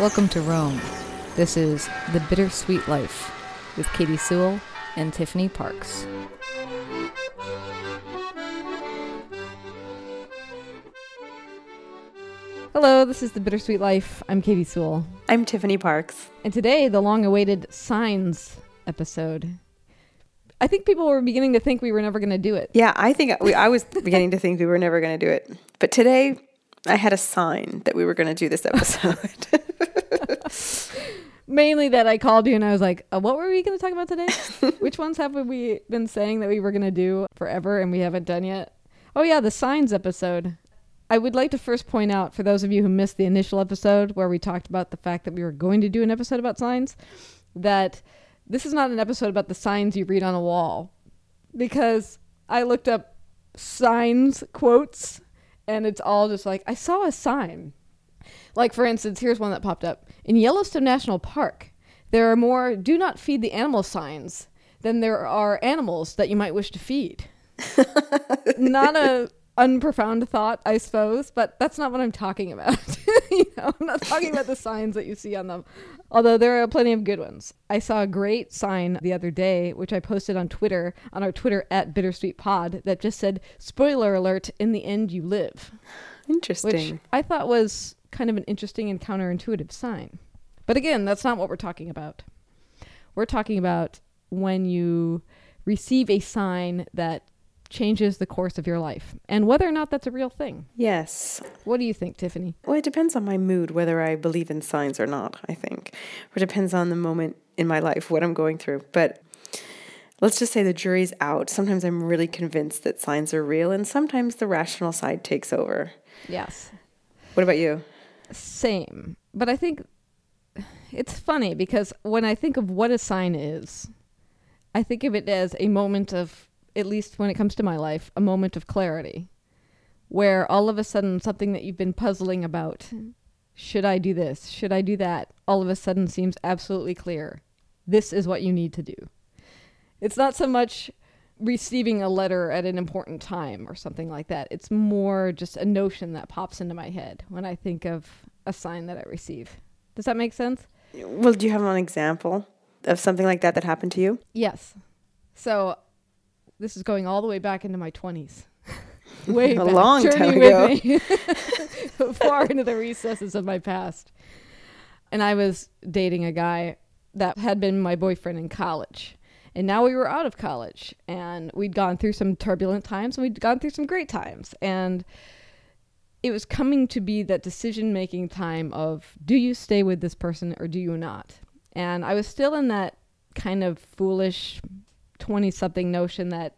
Welcome to Rome. This is The Bittersweet Life with Katy Sewell and Tiffany Parks. Hello, this is The Bittersweet Life. I'm Katy Sewell. I'm Tiffany Parks. And today, the long awaited Signs episode. I think people were beginning to think we were never going to do it. Yeah, I think we, I was beginning to think we were never going to do it. But today, I had a sign that we were going to do this episode. Mainly that I called you and I was like, uh, what were we going to talk about today? Which ones have we been saying that we were going to do forever and we haven't done yet? Oh, yeah, the Signs episode. I would like to first point out for those of you who missed the initial episode where we talked about the fact that we were going to do an episode about signs, that this is not an episode about the signs you read on a wall. Because I looked up signs quotes and it's all just like, I saw a sign. Like, for instance, here's one that popped up In Yellowstone National Park, there are more do not feed the animal signs than there are animals that you might wish to feed. not a unprofound thought, I suppose, but that's not what I'm talking about. you know, I'm not talking about the signs that you see on them, although there are plenty of good ones. I saw a great sign the other day, which I posted on Twitter, on our Twitter at Bittersweet Pod, that just said, "Spoiler alert: In the end, you live." Interesting. Which I thought was kind of an interesting and counterintuitive sign. But again, that's not what we're talking about. We're talking about when you receive a sign that changes the course of your life and whether or not that's a real thing. Yes. What do you think, Tiffany? Well, it depends on my mood whether I believe in signs or not, I think. Or it depends on the moment in my life, what I'm going through. But let's just say the jury's out. Sometimes I'm really convinced that signs are real, and sometimes the rational side takes over. Yes. What about you? Same. But I think it's funny because when I think of what a sign is, I think of it as a moment of, at least when it comes to my life, a moment of clarity where all of a sudden something that you've been puzzling about, should I do this? Should I do that? All of a sudden seems absolutely clear. This is what you need to do. It's not so much receiving a letter at an important time or something like that. It's more just a notion that pops into my head when I think of a sign that I receive. Does that make sense? Well, do you have an example of something like that that happened to you? Yes. So this is going all the way back into my 20s. way a back. long Journey time with ago. me. far into the recesses of my past. And I was dating a guy that had been my boyfriend in college. And now we were out of college and we'd gone through some turbulent times and we'd gone through some great times. And it was coming to be that decision making time of do you stay with this person or do you not? And I was still in that kind of foolish 20 something notion that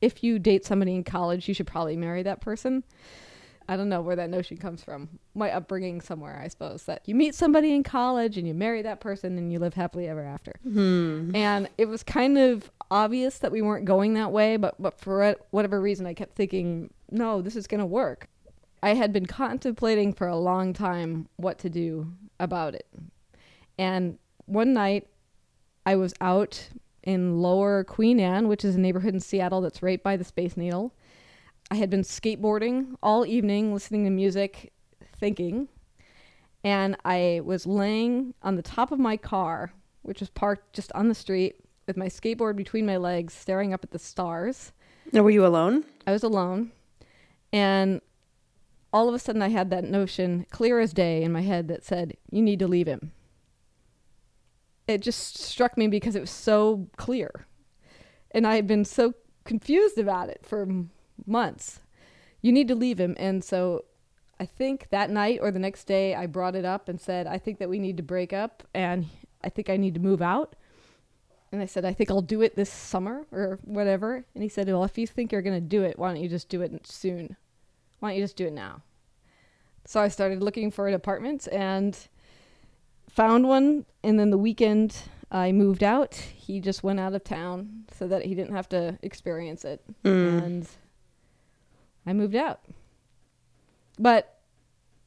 if you date somebody in college, you should probably marry that person. I don't know where that notion comes from. My upbringing somewhere, I suppose, that you meet somebody in college and you marry that person and you live happily ever after. Hmm. And it was kind of obvious that we weren't going that way, but, but for whatever reason, I kept thinking, no, this is going to work. I had been contemplating for a long time what to do about it. And one night, I was out in lower Queen Anne, which is a neighborhood in Seattle that's right by the Space Needle. I had been skateboarding all evening, listening to music, thinking, and I was laying on the top of my car, which was parked just on the street, with my skateboard between my legs, staring up at the stars. Now, were you alone? I was alone, and all of a sudden I had that notion, clear as day, in my head that said, You need to leave him. It just struck me because it was so clear. And I had been so confused about it for months. You need to leave him. And so I think that night or the next day, I brought it up and said, I think that we need to break up and I think I need to move out. And I said, I think I'll do it this summer or whatever. And he said, Well, if you think you're going to do it, why don't you just do it soon? Why don't you just do it now? So I started looking for an apartment and found one. And then the weekend I moved out. He just went out of town so that he didn't have to experience it. Mm. And I moved out. But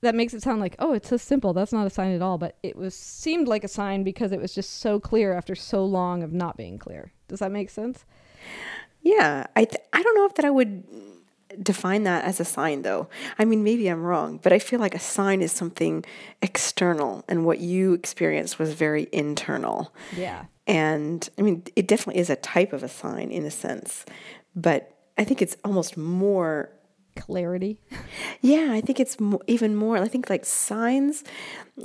that makes it sound like, oh, it's so simple. That's not a sign at all. But it was seemed like a sign because it was just so clear after so long of not being clear. Does that make sense? Yeah, I th- I don't know if that I would define that as a sign, though. I mean, maybe I'm wrong, but I feel like a sign is something external, and what you experienced was very internal. Yeah. And I mean, it definitely is a type of a sign in a sense, but I think it's almost more Clarity. yeah, I think it's mo- even more. I think like signs,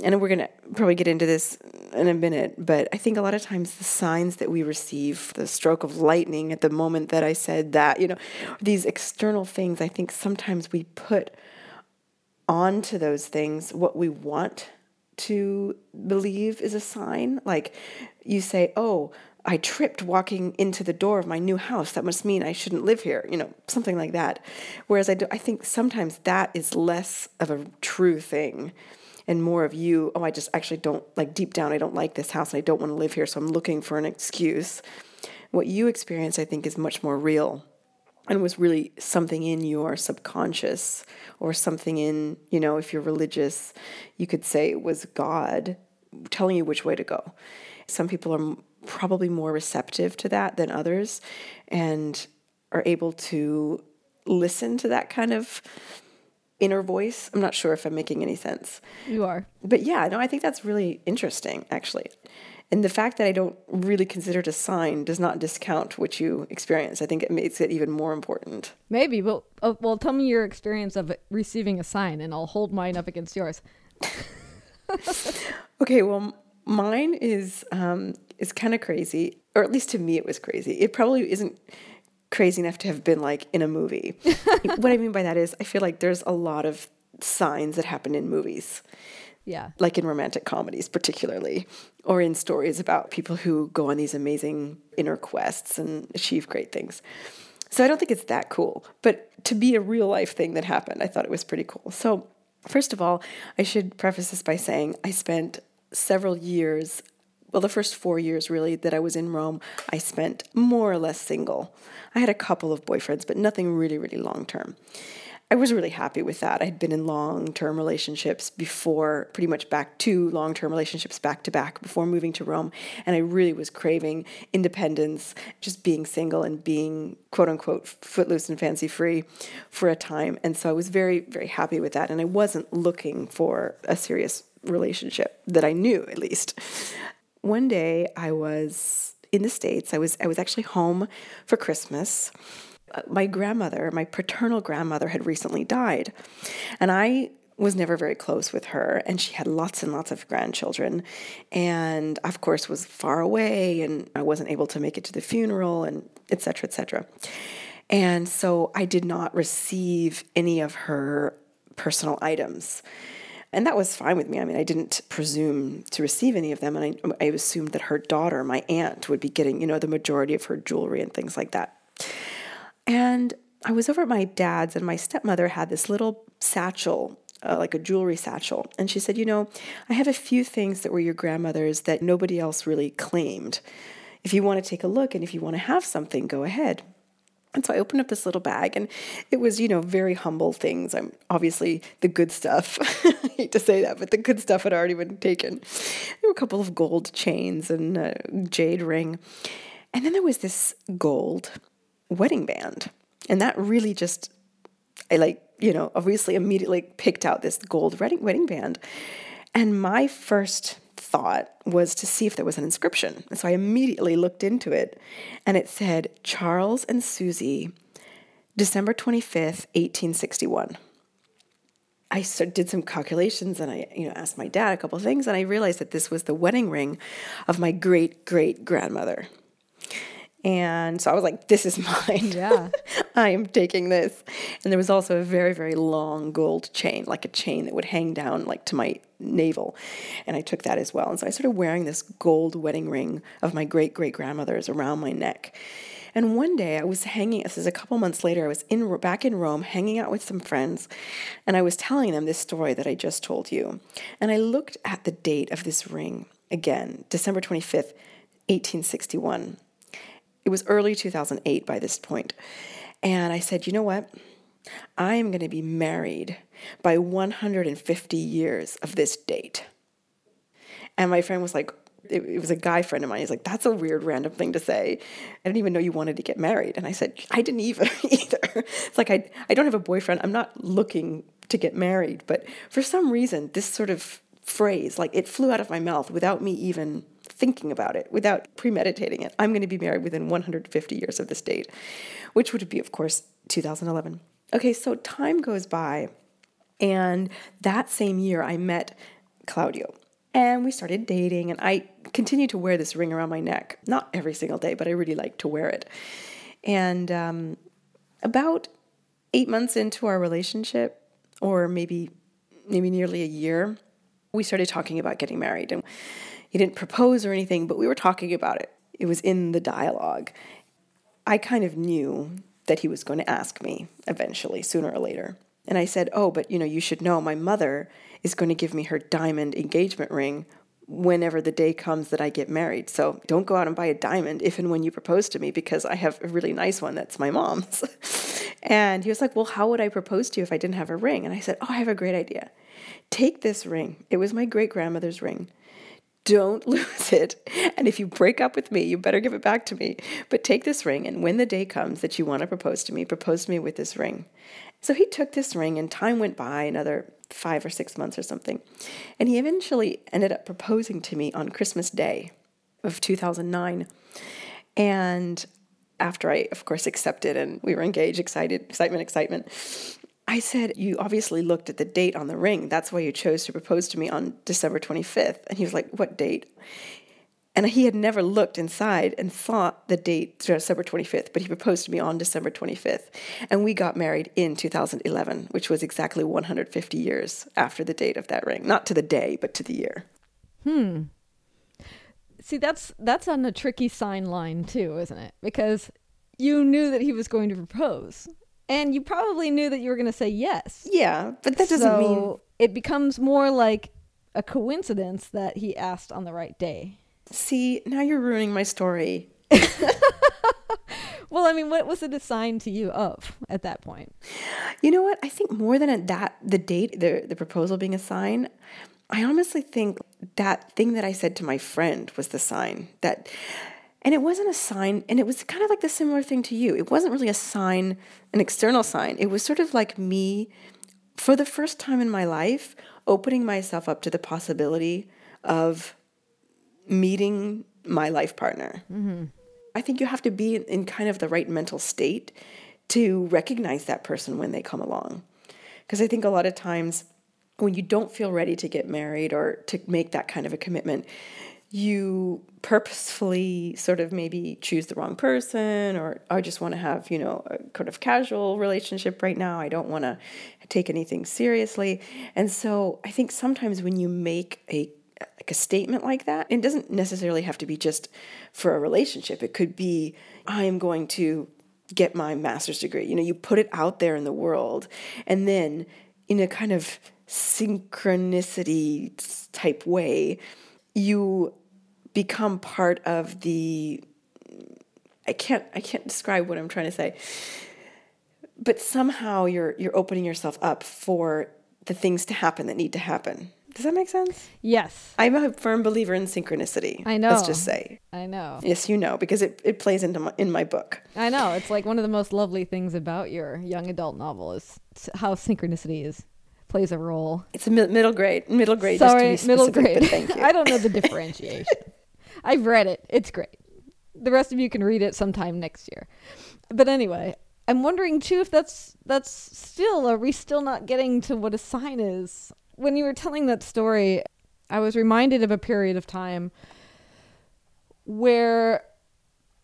and we're gonna probably get into this in a minute, but I think a lot of times the signs that we receive, the stroke of lightning at the moment that I said that, you know, these external things, I think sometimes we put onto those things what we want to believe is a sign. Like you say, oh, I tripped walking into the door of my new house. That must mean I shouldn't live here, you know, something like that. Whereas I, do, I think sometimes that is less of a true thing and more of you, oh, I just actually don't, like deep down, I don't like this house and I don't want to live here, so I'm looking for an excuse. What you experience, I think, is much more real and was really something in your subconscious or something in, you know, if you're religious, you could say it was God telling you which way to go. Some people are probably more receptive to that than others and are able to listen to that kind of inner voice. I'm not sure if I'm making any sense. You are. But yeah, no, I think that's really interesting, actually. And the fact that I don't really consider it a sign does not discount what you experience. I think it makes it even more important. Maybe, but uh, well, tell me your experience of receiving a sign, and I'll hold mine up against yours. okay, well, mine is um, is kind of crazy, or at least to me, it was crazy. It probably isn't crazy enough to have been like in a movie. what I mean by that is, I feel like there's a lot of signs that happen in movies. Yeah. Like in romantic comedies, particularly, or in stories about people who go on these amazing inner quests and achieve great things. So I don't think it's that cool. But to be a real life thing that happened, I thought it was pretty cool. So, first of all, I should preface this by saying I spent several years well, the first four years really that I was in Rome, I spent more or less single. I had a couple of boyfriends, but nothing really, really long term. I was really happy with that. I had been in long term relationships before, pretty much back to long term relationships back to back before moving to Rome. And I really was craving independence, just being single and being quote unquote footloose and fancy free for a time. And so I was very, very happy with that. And I wasn't looking for a serious relationship that I knew at least one day I was in the States. I was I was actually home for Christmas. Uh, my grandmother, my paternal grandmother, had recently died. And I was never very close with her and she had lots and lots of grandchildren and of course was far away and I wasn't able to make it to the funeral and etc etc and so I did not receive any of her personal items and that was fine with me. I mean, I didn't presume to receive any of them. And I, I assumed that her daughter, my aunt, would be getting, you know, the majority of her jewelry and things like that. And I was over at my dad's, and my stepmother had this little satchel uh, like a jewelry satchel. And she said, You know, I have a few things that were your grandmother's that nobody else really claimed. If you want to take a look and if you want to have something, go ahead. And so I opened up this little bag, and it was, you know, very humble things. I'm obviously the good stuff. I hate to say that, but the good stuff had already been taken. There were a couple of gold chains and a jade ring. And then there was this gold wedding band. And that really just, I like, you know, obviously immediately picked out this gold wedding, wedding band. And my first thought was to see if there was an inscription. And so I immediately looked into it and it said Charles and Susie, December 25th, 1861. I did some calculations and I, you know, asked my dad a couple things and I realized that this was the wedding ring of my great great grandmother. And so I was like, this is mine. Yeah. I am taking this. And there was also a very, very long gold chain, like a chain that would hang down like to my navel. And I took that as well. And so I started wearing this gold wedding ring of my great great grandmother's around my neck. And one day I was hanging, this is a couple months later, I was in back in Rome hanging out with some friends, and I was telling them this story that I just told you. And I looked at the date of this ring again, December 25th, 1861. It was early 2008 by this point. And I said, you know what? I am going to be married by 150 years of this date. And my friend was like, It, it, was a guy friend of mine. He's like, that's a weird random thing to say. I didn't even know you wanted to get married. And I said, I didn't even either. It's like, I, I don't have a boyfriend. I'm not looking to get married. But for some reason, this sort of phrase, like it flew out of my mouth without me even thinking about it, without premeditating it. I'm going to be married within 150 years of this date, which would be, of course, 2011. Okay, so time goes by. And that same year, I met Claudio. And we started dating, and I continued to wear this ring around my neck. Not every single day, but I really like to wear it. And um, about eight months into our relationship, or maybe maybe nearly a year, we started talking about getting married. And he didn't propose or anything, but we were talking about it. It was in the dialogue. I kind of knew that he was going to ask me eventually, sooner or later. And I said, Oh, but you know, you should know my mother is going to give me her diamond engagement ring whenever the day comes that I get married. So don't go out and buy a diamond if and when you propose to me because I have a really nice one that's my mom's. and he was like, Well, how would I propose to you if I didn't have a ring? And I said, Oh, I have a great idea. Take this ring. It was my great grandmother's ring. Don't lose it. And if you break up with me, you better give it back to me. But take this ring, and when the day comes that you want to propose to me, propose to me with this ring. So he took this ring, and time went by another five or six months or something. And he eventually ended up proposing to me on Christmas Day of 2009. And after I, of course, accepted and we were engaged, excited, excitement, excitement, I said, You obviously looked at the date on the ring. That's why you chose to propose to me on December 25th. And he was like, What date? And he had never looked inside and saw the date was December 25th, but he proposed to me on December 25th. And we got married in 2011, which was exactly 150 years after the date of that ring. Not to the day, but to the year. Hmm. See, that's that's on a tricky sign line too, isn't it? Because you knew that he was going to propose. And you probably knew that you were going to say yes. Yeah, but that doesn't so mean it becomes more like a coincidence that he asked on the right day. See, now you're ruining my story. well, I mean, what was it assigned to you of at that point? You know what? I think more than that, the date, the the proposal being a sign. I honestly think that thing that I said to my friend was the sign that. And it wasn't a sign, and it was kind of like the similar thing to you. It wasn't really a sign, an external sign. It was sort of like me, for the first time in my life, opening myself up to the possibility of meeting my life partner. Mm-hmm. I think you have to be in kind of the right mental state to recognize that person when they come along. Because I think a lot of times when you don't feel ready to get married or to make that kind of a commitment, you purposefully sort of maybe choose the wrong person or I just want to have, you know, a kind of casual relationship right now. I don't want to take anything seriously. And so I think sometimes when you make a like a statement like that. It doesn't necessarily have to be just for a relationship. It could be I am going to get my master's degree. You know, you put it out there in the world and then in a kind of synchronicity type way, you become part of the I can't I can't describe what I'm trying to say. But somehow you're you're opening yourself up for the things to happen that need to happen. Does that make sense? Yes. I'm a firm believer in synchronicity. I know. Let's just say. I know. Yes, you know, because it, it plays into my, in my book. I know. It's like one of the most lovely things about your young adult novel is how synchronicity is plays a role. It's a mi- middle grade. Middle grade. Sorry, middle grade. Thank you. I don't know the differentiation. I've read it. It's great. The rest of you can read it sometime next year. But anyway, I'm wondering too if that's that's still are we still not getting to what a sign is? when you were telling that story, I was reminded of a period of time where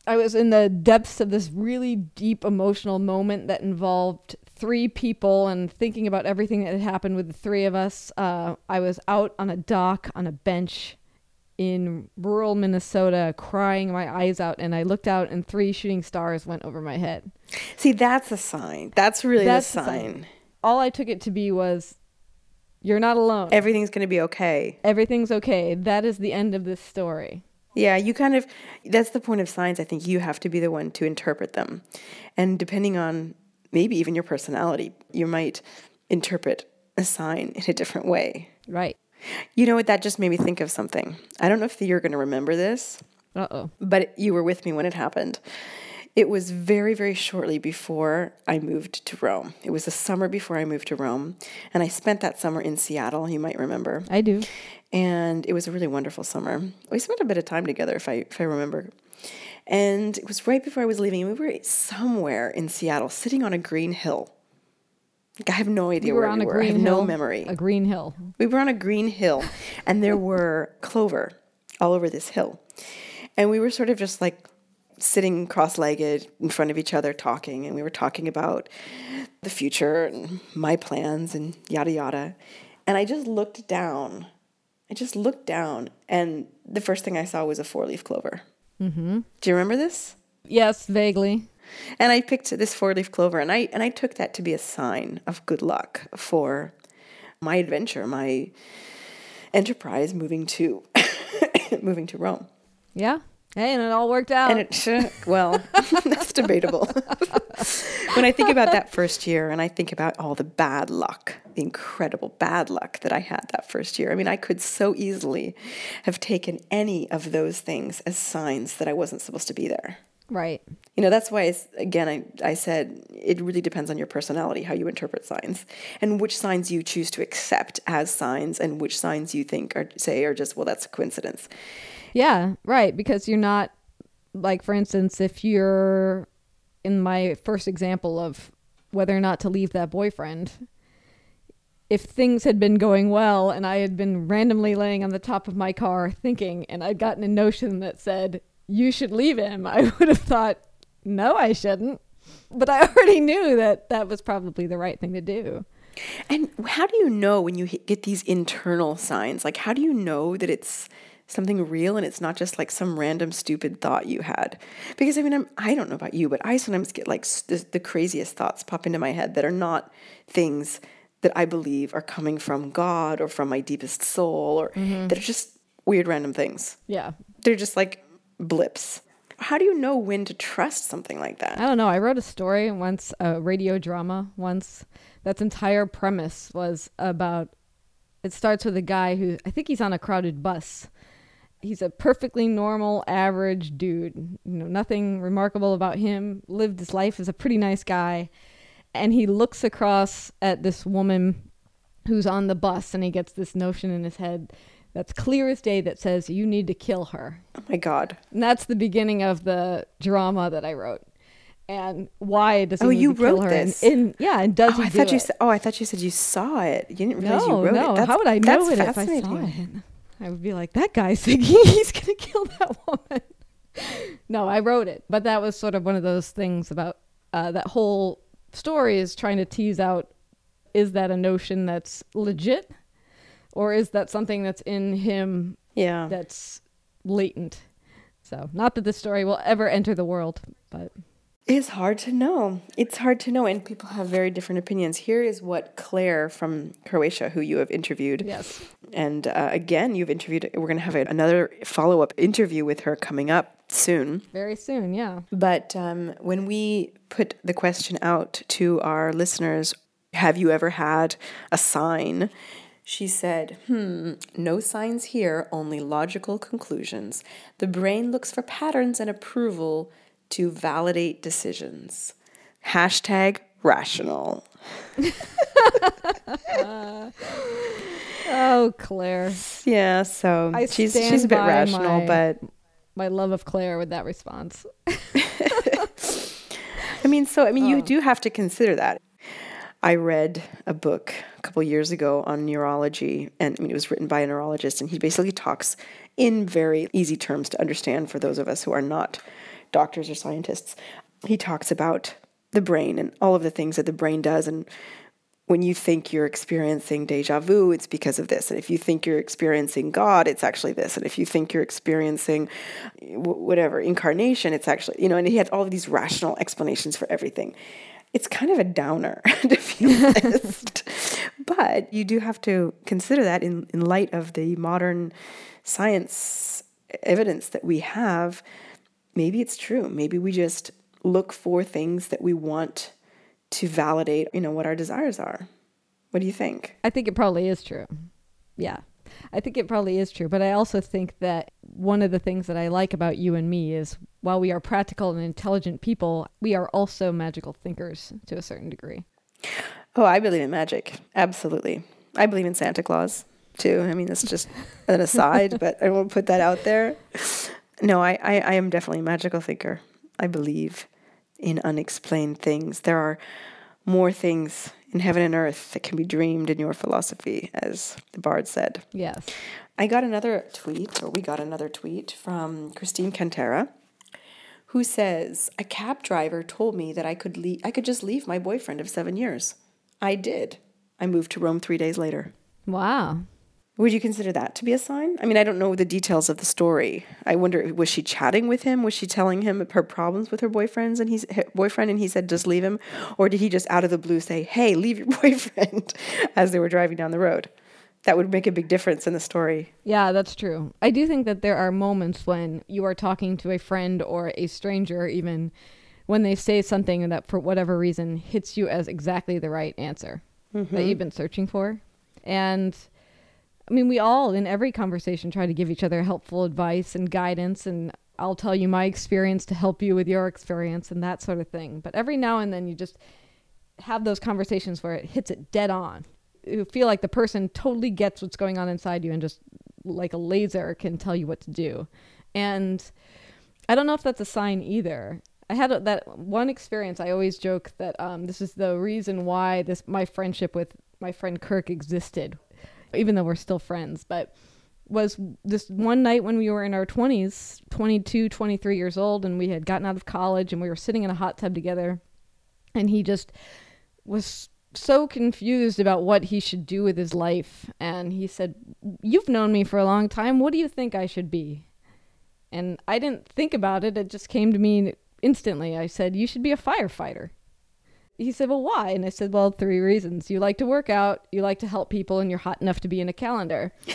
I was in the depths of this really deep emotional moment that involved three people and thinking about everything that had happened with the three of us. Uh, I was out on a dock on a bench in rural Minnesota crying my eyes out and I looked out and three shooting stars went over my head. See, that's a sign. That's really that's the sign. sign. All I took it to be was you're not alone. Everything's going to be okay. Everything's okay. That is the end of this story. Yeah, you kind of, that's the point of signs. I think you have to be the one to interpret them. And depending on maybe even your personality, you might interpret a sign in a different way. Right. You know what? That just made me think of something. I don't know if you're going to remember this, Uh oh. but you were with me when it happened. It was very, very shortly before I moved to Rome. It was the summer before I moved to Rome. And I spent that summer in Seattle, you might remember. I do. And it was a really wonderful summer. We spent a bit of time together, if I, if I remember. And it was right before I was leaving. We were somewhere in Seattle, sitting on a green hill. I have no idea We were where on we a were. I have hill. no memory. A green hill. We were on a green hill, and there were clover all over this hill. And we were sort of just like sitting cross legged in front of each other talking, and we were talking about the future and my plans and yada yada. And I just looked down. I just looked down, and the first thing I saw was a four leaf clover. Mm-hmm. Do you remember this? Yes, vaguely. And I picked this four leaf clover and I and I took that to be a sign of good luck for my adventure, my enterprise moving to moving to Rome. Yeah. Hey, and it all worked out. And it well, that's debatable. when I think about that first year and I think about all the bad luck, the incredible bad luck that I had that first year. I mean, I could so easily have taken any of those things as signs that I wasn't supposed to be there. right. You know, that's why, again, I, I said it really depends on your personality, how you interpret signs, and which signs you choose to accept as signs, and which signs you think are, say, are just, well, that's a coincidence. Yeah, right. Because you're not, like, for instance, if you're in my first example of whether or not to leave that boyfriend, if things had been going well and I had been randomly laying on the top of my car thinking, and I'd gotten a notion that said, you should leave him, I would have thought, no, I shouldn't. But I already knew that that was probably the right thing to do. And how do you know when you get these internal signs? Like, how do you know that it's something real and it's not just like some random stupid thought you had? Because I mean, I'm, I don't know about you, but I sometimes get like the, the craziest thoughts pop into my head that are not things that I believe are coming from God or from my deepest soul or mm-hmm. that are just weird random things. Yeah. They're just like blips. How do you know when to trust something like that? I don't know. I wrote a story once, a radio drama once. That's entire premise was about. It starts with a guy who I think he's on a crowded bus. He's a perfectly normal, average dude. You know, nothing remarkable about him. Lived his life as a pretty nice guy, and he looks across at this woman who's on the bus, and he gets this notion in his head that's clear as day that says you need to kill her. Oh my God. And that's the beginning of the drama that I wrote. And why does he Oh, need you to kill wrote her? And- this? And, yeah, and does Oh, I thought you said. Oh, I thought you said you saw it. You didn't realize no, you wrote no. it. That's, How would I know it if I saw it? I would be like, that guy's thinking he's gonna kill that woman. no, I wrote it, but that was sort of one of those things about uh, that whole story is trying to tease out: is that a notion that's legit, or is that something that's in him Yeah. that's latent? So, not that this story will ever enter the world, but It's hard to know. It's hard to know, and people have very different opinions. Here is what Claire from Croatia, who you have interviewed, yes. and uh, again, you've interviewed. We're going to have another follow up interview with her coming up soon. Very soon, yeah. But um, when we put the question out to our listeners, have you ever had a sign? She said, hmm, no signs here, only logical conclusions. The brain looks for patterns and approval to validate decisions. Hashtag rational. Oh, Claire. Yeah, so I she's she's a bit rational, my- but My love of Claire with that response. I mean, so I mean, you do have to consider that. I read a book a couple years ago on neurology, and I mean, it was written by a neurologist, and he basically talks in very easy terms to understand for those of us who are not doctors or scientists. He talks about the brain and all of the things that the brain does, and when you think you're experiencing deja vu, it's because of this. And if you think you're experiencing God, it's actually this. And if you think you're experiencing wh- whatever incarnation, it's actually, you know, and he had all of these rational explanations for everything. It's kind of a downer, to be honest. but you do have to consider that in, in light of the modern science evidence that we have. Maybe it's true. Maybe we just look for things that we want to validate, you know, what our desires are. What do you think? I think it probably is true. Yeah. I think it probably is true. But I also think that one of the things that I like about you and me is while we are practical and intelligent people, we are also magical thinkers to a certain degree. Oh, I believe in magic. Absolutely. I believe in Santa Claus too. I mean, that's just an aside, but I won't put that out there. No, I, I, I am definitely a magical thinker. I believe in unexplained things. There are more things in heaven and earth that can be dreamed in your philosophy, as the bard said. Yes. I got another tweet, or we got another tweet from Christine Cantera, who says, A cab driver told me that I could leave, I could just leave my boyfriend of seven years. I did. I moved to Rome three days later. Wow. Would you consider that to be a sign? I mean, I don't know the details of the story. I wonder, was she chatting with him? Was she telling him her problems with her boyfriends and he's her boyfriend, and he said just leave him, or did he just out of the blue say, "Hey, leave your boyfriend," as they were driving down the road? That would make a big difference in the story. Yeah, that's true. I do think that there are moments when you are talking to a friend or a stranger, even when they say something that, for whatever reason, hits you as exactly the right answer Mm-hmm. that you've been searching for, and I mean, we all in every conversation try to give each other helpful advice and guidance, and I'll tell you my experience to help you with your experience and that sort of thing. But every now and then you just have those conversations where it hits it dead on. You feel like the person totally gets what's going on inside you and just like a laser can tell you what to do. And I don't know if that's a sign either. I had that one experience. I always joke that um, this is the reason why this my friendship with my friend Kirk existed even though we're still friends, but was this one night when we were in our 20s, 22, 23 years old, and we had gotten out of college and we were sitting in a hot tub together. And he just was so confused about what he should do with his life. And he said, You've known me for a long time. What do you think I should be? And I didn't think about it. It just came to me instantly. I said, You should be a firefighter he said, Well, why? And I said, Well, three reasons. You like to work out, you like to help people, and you're hot enough to be in a calendar.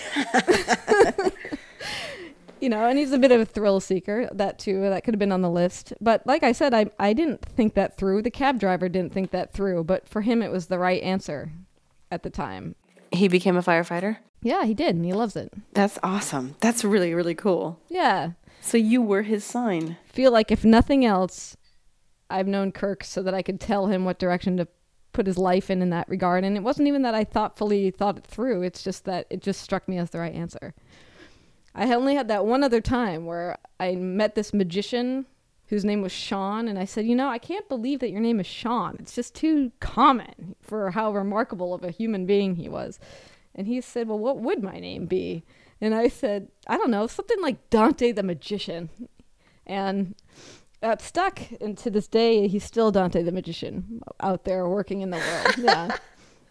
you know, and he's a bit of a thrill seeker, that too. That could have been on the list. But like I said, I, I didn't think that through. The cab driver didn't think that through, but for him, it was the right answer at the time. He became a firefighter? Yeah, he did, and he loves it. That's awesome. That's really, really cool. Yeah. So you were his sign. Feel like, if nothing else, I've known Kirk so that I could tell him what direction to put his life in in that regard. And it wasn't even that I thoughtfully thought it through. It's just that it just struck me as the right answer. I only had that one other time where I met this magician whose name was Sean, and I said, You know, I can't believe that your name is Sean. It's just too common for how remarkable of a human being he was. And he said, Well, what would my name be? And I said, I don't know, something like Dante the Magician. And that stuck, and to this day, he's still Dante the magician out there working in the world. yeah,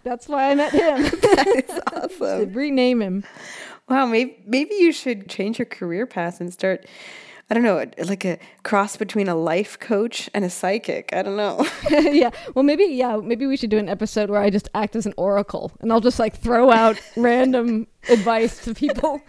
that's why I met him. that is awesome. rename him. Wow, maybe maybe you should change your career path and start. I don't know, like a cross between a life coach and a psychic. I don't know. yeah. Well, maybe yeah, maybe we should do an episode where I just act as an oracle and I'll just like throw out random advice to people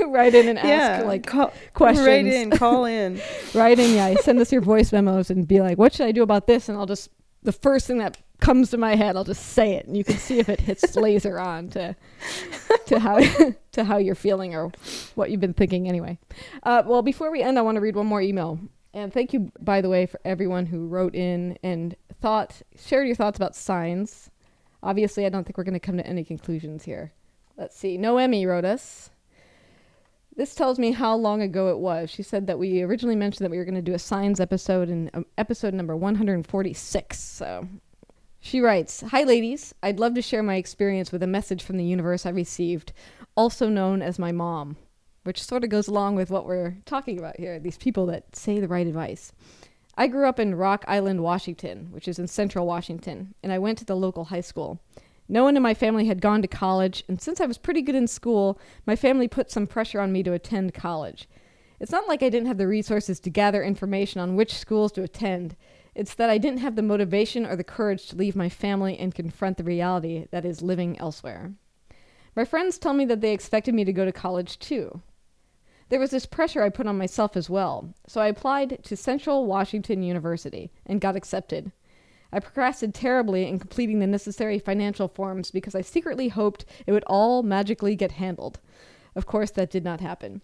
write in and ask yeah, like call, questions. Write in, call in. write in, yeah. Send us your voice memos and be like, what should I do about this? And I'll just the first thing that comes to my head, I'll just say it, and you can see if it hits laser on to to how to how you're feeling or what you've been thinking. Anyway, uh, well, before we end, I want to read one more email. And thank you, by the way, for everyone who wrote in and thought, shared your thoughts about signs. Obviously, I don't think we're going to come to any conclusions here. Let's see. Noemi wrote us. This tells me how long ago it was. She said that we originally mentioned that we were going to do a signs episode in um, episode number 146. So she writes Hi, ladies. I'd love to share my experience with a message from the universe I received, also known as my mom, which sort of goes along with what we're talking about here these people that say the right advice. I grew up in Rock Island, Washington, which is in central Washington, and I went to the local high school. No one in my family had gone to college, and since I was pretty good in school, my family put some pressure on me to attend college. It's not like I didn't have the resources to gather information on which schools to attend. It's that I didn't have the motivation or the courage to leave my family and confront the reality that is living elsewhere. My friends tell me that they expected me to go to college too. There was this pressure I put on myself as well, so I applied to Central Washington University and got accepted. I procrastinated terribly in completing the necessary financial forms because I secretly hoped it would all magically get handled. Of course, that did not happen.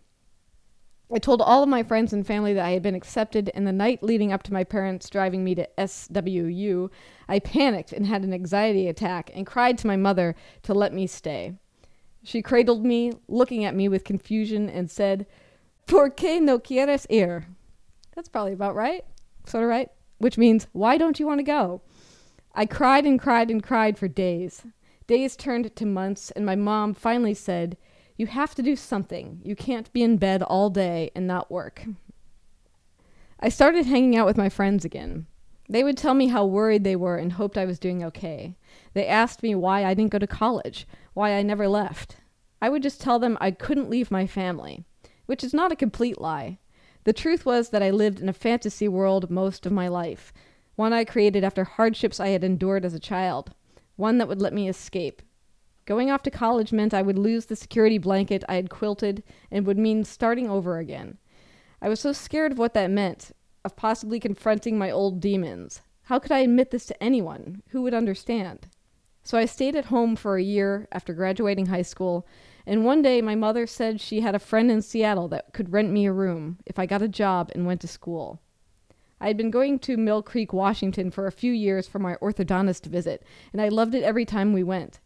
I told all of my friends and family that I had been accepted, and the night leading up to my parents driving me to CWU, I panicked and had an anxiety attack and cried to my mother to let me stay. She cradled me, looking at me with confusion, and said, ¿Por qué no quieres ir? That's probably about right. Sort of right. Which means, why don't you want to go? I cried and cried and cried for days. Days turned to months, and my mom finally said, You have to do something. You can't be in bed all day and not work. I started hanging out with my friends again. They would tell me how worried they were and hoped I was doing okay. They asked me why I didn't go to college, why I never left. I would just tell them I couldn't leave my family, which is not a complete lie. The truth was that I lived in a fantasy world most of my life, one I created after hardships I had endured as a child, one that would let me escape. Going off to college meant I would lose the security blanket I had quilted and would mean starting over again. I was so scared of what that meant, of possibly confronting my old demons. How could I admit this to anyone? Who would understand? So I stayed at home for a year after graduating high school and one day my mother said she had a friend in Seattle that could rent me a room if I got a job and went to school. I had been going to Mill Creek, Washington for a few years for my orthodontist visit, and I loved it every time we went.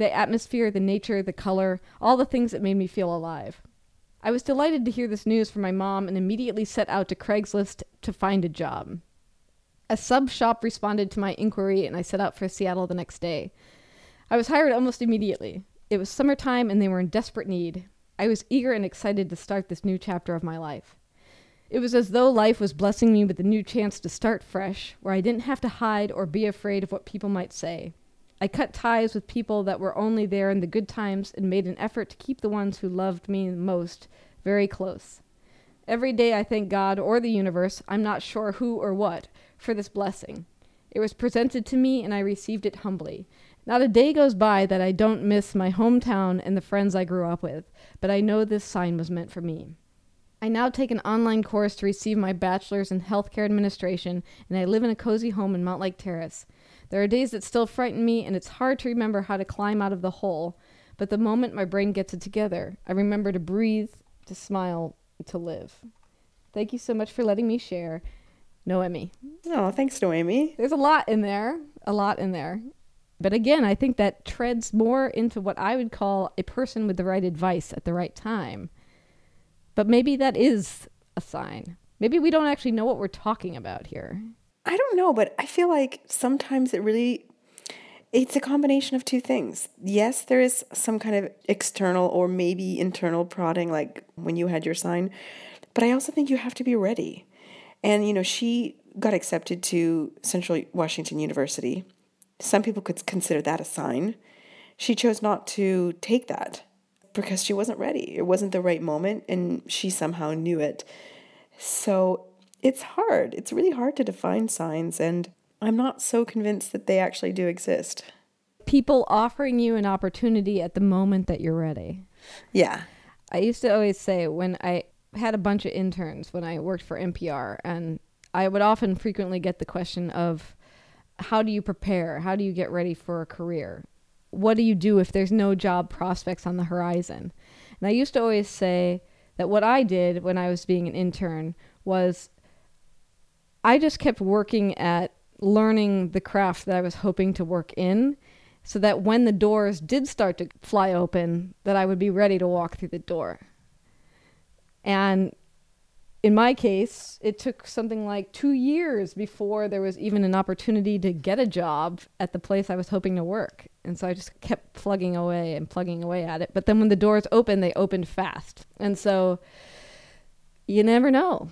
The atmosphere, the nature, the color, all the things that made me feel alive. I was delighted to hear this news from my mom and immediately set out to Craigslist to find a job. A sub shop responded to my inquiry, and I set out for Seattle the next day. I was hired almost immediately. It was summertime and they were in desperate need. I was eager and excited to start this new chapter of my life. It was as though life was blessing me with a new chance to start fresh, where I didn't have to hide or be afraid of what people might say. I cut ties with people that were only there in the good times and made an effort to keep the ones who loved me most very close. Every day I thank God or the universe, I'm not sure who or what, for this blessing. It was presented to me and I received it humbly. Not a day goes by that I don't miss my hometown and the friends I grew up with, but I know this sign was meant for me. I now take an online course to receive my bachelor's in healthcare administration, and I live in a cozy home in Mountlake Terrace. There are days that still frighten me, and it's hard to remember how to climb out of the hole, but the moment my brain gets it together, I remember to breathe, to smile, to live. Thank you so much for letting me share. Noemi. Oh, thanks, Noemi. There's a lot in there, a lot in there. But again, I think that treads more into what I would call a person with the right advice at the right time. But maybe that is a sign. Maybe we don't actually know what we're talking about here. I don't know, but I feel like sometimes it really it's a combination of two things. Yes, there is some kind of external or maybe internal prodding like when you had your sign, but I also think you have to be ready. And you know, she got accepted to Central Washington University some people could consider that a sign. She chose not to take that because she wasn't ready. It wasn't the right moment, and she somehow knew it. So it's hard. It's really hard to define signs, and I'm not so convinced that they actually do exist. People offering you an opportunity at the moment that you're ready. Yeah. I used to always say when I had a bunch of interns when I worked for NPR, and I would often frequently get the question of, how do you prepare? How do you get ready for a career? What do you do if there's no job prospects on the horizon? And I used to always say that what I did when I was being an intern was I just kept working at learning the craft that I was hoping to work in so that when the doors did start to fly open that I would be ready to walk through the door. And in my case, it took something like two years before there was even an opportunity to get a job at the place I was hoping to work. And so I just kept plugging away and plugging away at it. But then when the doors opened, they opened fast. And so you never know.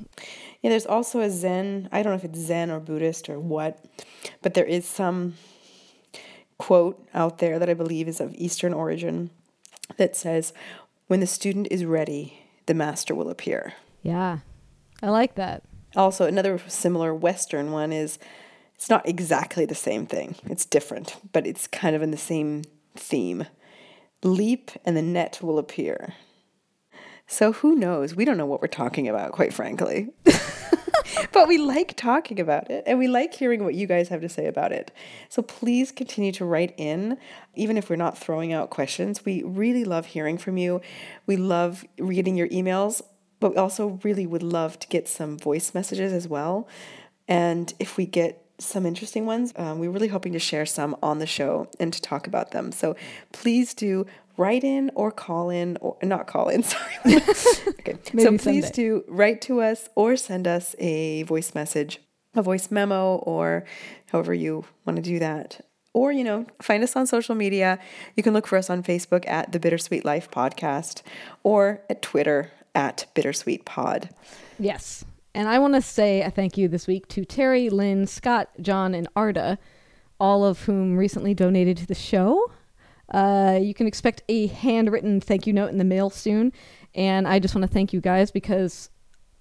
Yeah, there's also a Zen, I don't know if it's Zen or Buddhist or what, but there is some quote out there that I believe is of Eastern origin that says, When the student is ready, the master will appear. Yeah. I like that. Also, another similar Western one is it's not exactly the same thing, it's different, but it's kind of in the same theme. Leap and the net will appear. So who knows? We don't know what we're talking about, quite frankly. but we like talking about it and we like hearing what you guys have to say about it. So please continue to write in, even if we're not throwing out questions. We really love hearing from you. We love reading your emails, but we also really would love to get some voice messages as well. And if we get some interesting ones, um, we're really hoping to share some on the show and to talk about them. So please do write in or call in or not call in sorry. Okay. So please someday. do write to us or send us a voice message a voice memo or however you want to do that. Or you know find us on social media. You can look for us on facebook at the bittersweet life podcast or at twitter at bittersweet pod. Yes. And i want to say a thank you this week to terry lynn scott john and arda all of whom recently donated to the show uh, you can expect a handwritten thank you note in the mail soon. And I just want to thank you guys because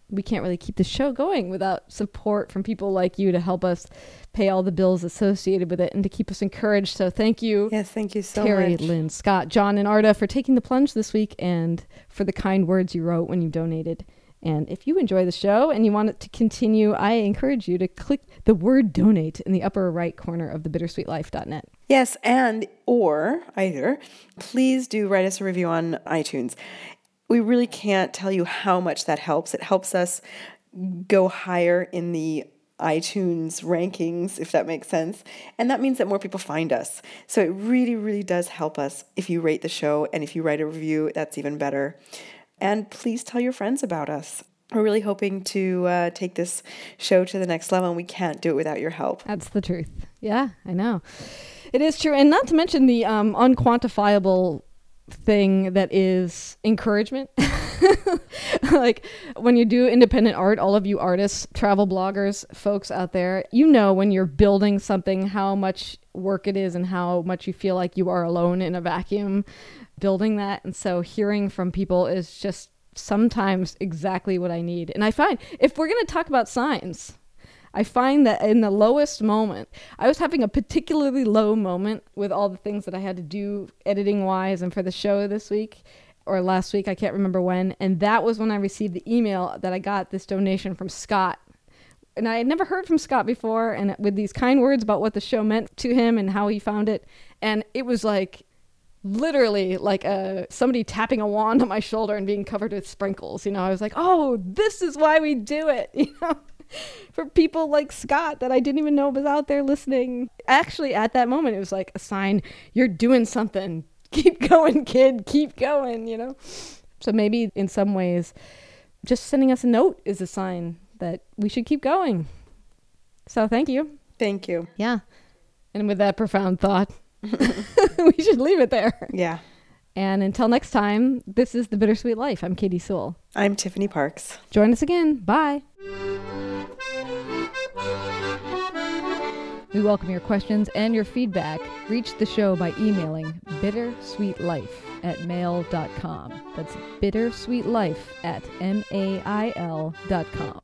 we can't really keep the show going without support from people like you to help us pay all the bills associated with it and to keep us encouraged. So thank you. Yes, thank you so Terry, much. Lynn, Scott, John, and Arda for taking the plunge this week and for the kind words you wrote when you donated. And if you enjoy the show and you want it to continue, I encourage you to click the word donate in the upper right corner of the bittersweetlife.net. Yes, and or either, please do write us a review on iTunes. We really can't tell you how much that helps. It helps us go higher in the iTunes rankings, if that makes sense. And that means that more people find us. So it really, really does help us if you rate the show. And if you write a review, that's even better. And please tell your friends about us. We're really hoping to uh, take this show to the next level, and we can't do it without your help. That's the truth. Yeah, I know. It is true. And not to mention the um, unquantifiable thing that is encouragement. like when you do independent art, all of you artists, travel bloggers, folks out there, you know when you're building something how much work it is and how much you feel like you are alone in a vacuum building that. And so hearing from people is just sometimes exactly what I need. And I find if we're going to talk about signs, I find that in the lowest moment, I was having a particularly low moment with all the things that I had to do editing wise and for the show this week or last week, I can't remember when. And that was when I received the email that I got this donation from Scott. And I had never heard from Scott before, and with these kind words about what the show meant to him and how he found it. And it was like literally like a somebody tapping a wand on my shoulder and being covered with sprinkles. You know, I was like, oh, this is why we do it. You know, for people like Scott that I didn't even know was out there listening. Actually, at that moment, it was like a sign you're doing something. Keep going, kid. Keep going. You know. So maybe in some ways, just sending us a note is a sign that we should keep going. So thank you. Thank you. Yeah. And with that profound thought. we should leave it there. Yeah. And until next time, this is The Bittersweet Life. I'm Katy Sewell. I'm Tiffany Parks. Join us again. Bye. We welcome your questions and your feedback. Reach the show by emailing bittersweetlife at mail.com. That's bittersweetlife at mail.com.